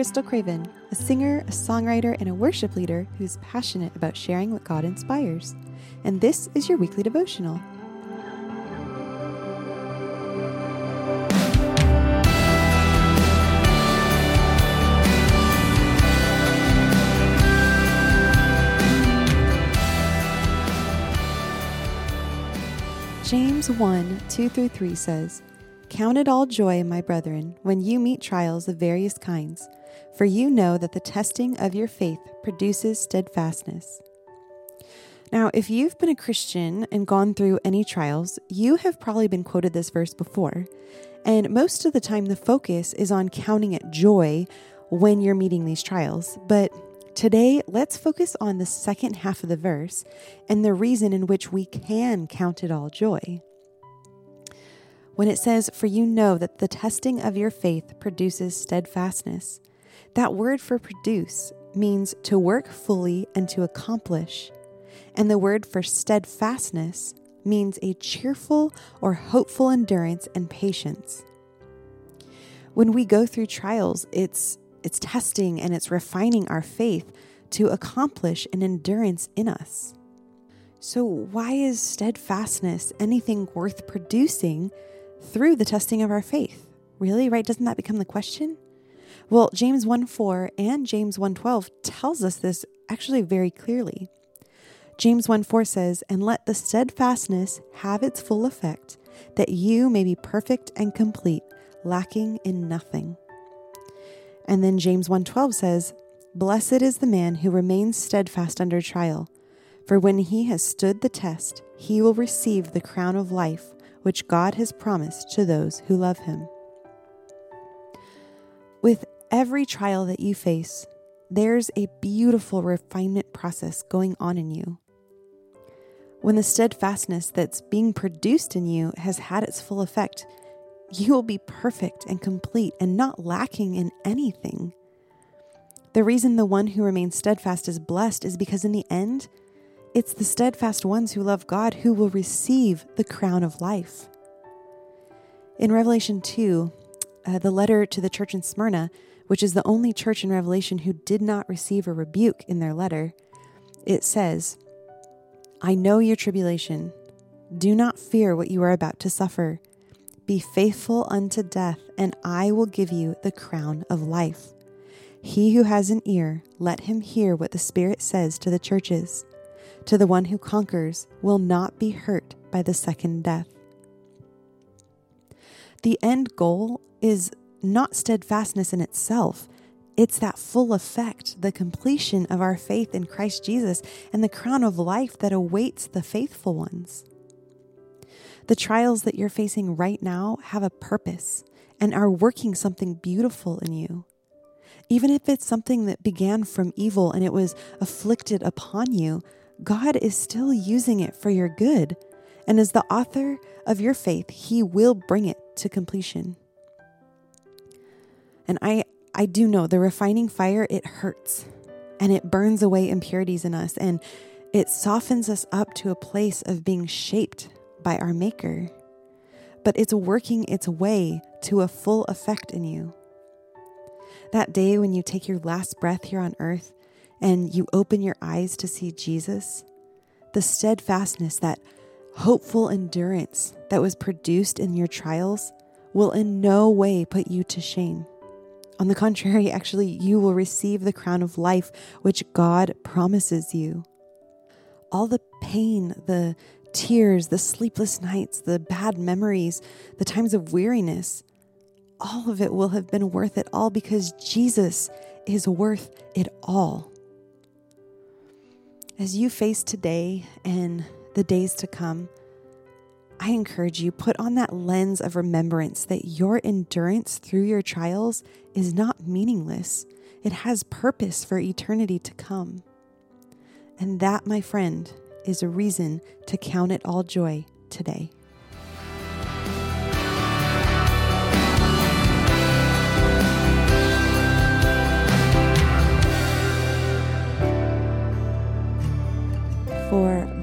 Krystal Craven, a singer, a songwriter, and a worship leader who's passionate about sharing what God inspires. And this is your weekly devotional. James 1 2 through 3 says, Count it all joy, my brethren, when you meet trials of various kinds, for you know that the testing of your faith produces steadfastness. Now, if you've been a Christian and gone through any trials, you have probably been quoted this verse before. And most of the time, the focus is on counting it joy when you're meeting these trials. But today, let's focus on the second half of the verse and the reason in which we can count it all joy when it says, For you know that the testing of your faith produces steadfastness. That word for produce means to work fully and to accomplish. And the word for steadfastness means a cheerful or hopeful endurance and patience. When we go through trials, it's, it's testing and it's refining our faith to accomplish an endurance in us. So, why is steadfastness anything worth producing through the testing of our faith. Really, right? Doesn't that become the question? Well, James 1 4 and James 1 12 tells us this actually very clearly. James 1 4 says, And let the steadfastness have its full effect, that you may be perfect and complete, lacking in nothing. And then James 1:12 says, "Blessed is the man who remains steadfast under trial, for when he has stood the test, he will receive the crown of life which God has promised to those who love him. With every trial that you face, there's a beautiful refinement process going on in you. When the steadfastness that's being produced in you has had its full effect, you will be perfect and complete and not lacking in anything. The reason the one who remains steadfast is blessed is because in the end, it's the steadfast ones who love God who will receive the crown of life. In Revelation 2, uh, the letter to the church in Smyrna, which is the only church in Revelation who did not receive a rebuke in their letter, it says, I know your tribulation. Do not fear what you are about to suffer. Be faithful unto death, and I will give you the crown of life. He who has an ear, let him hear what the Spirit says to the churches to the one who conquers will not be hurt by the second death. The end goal is not steadfastness in itself. It's that full effect, the completion of our faith in Christ Jesus, and the crown of life that awaits the faithful ones. The trials that you're facing right now have a purpose and are working something beautiful in you. Even if it's something that began from evil and it was afflicted upon you, God is still using it for your good. And as the author of your faith, He will bring it to completion. And I, I do know the refining fire, it hurts and it burns away impurities in us and it softens us up to a place of being shaped by our Maker. But it's working its way to a full effect in you. That day when you take your last breath here on earth, and you open your eyes to see Jesus, the steadfastness, that hopeful endurance that was produced in your trials will in no way put you to shame. On the contrary, actually, you will receive the crown of life which God promises you. All the pain, the tears, the sleepless nights, the bad memories, the times of weariness, all of it will have been worth it all because Jesus is worth it all. As you face today and the days to come, I encourage you put on that lens of remembrance that your endurance through your trials is not meaningless. It has purpose for eternity to come. And that, my friend, is a reason to count it all joy today.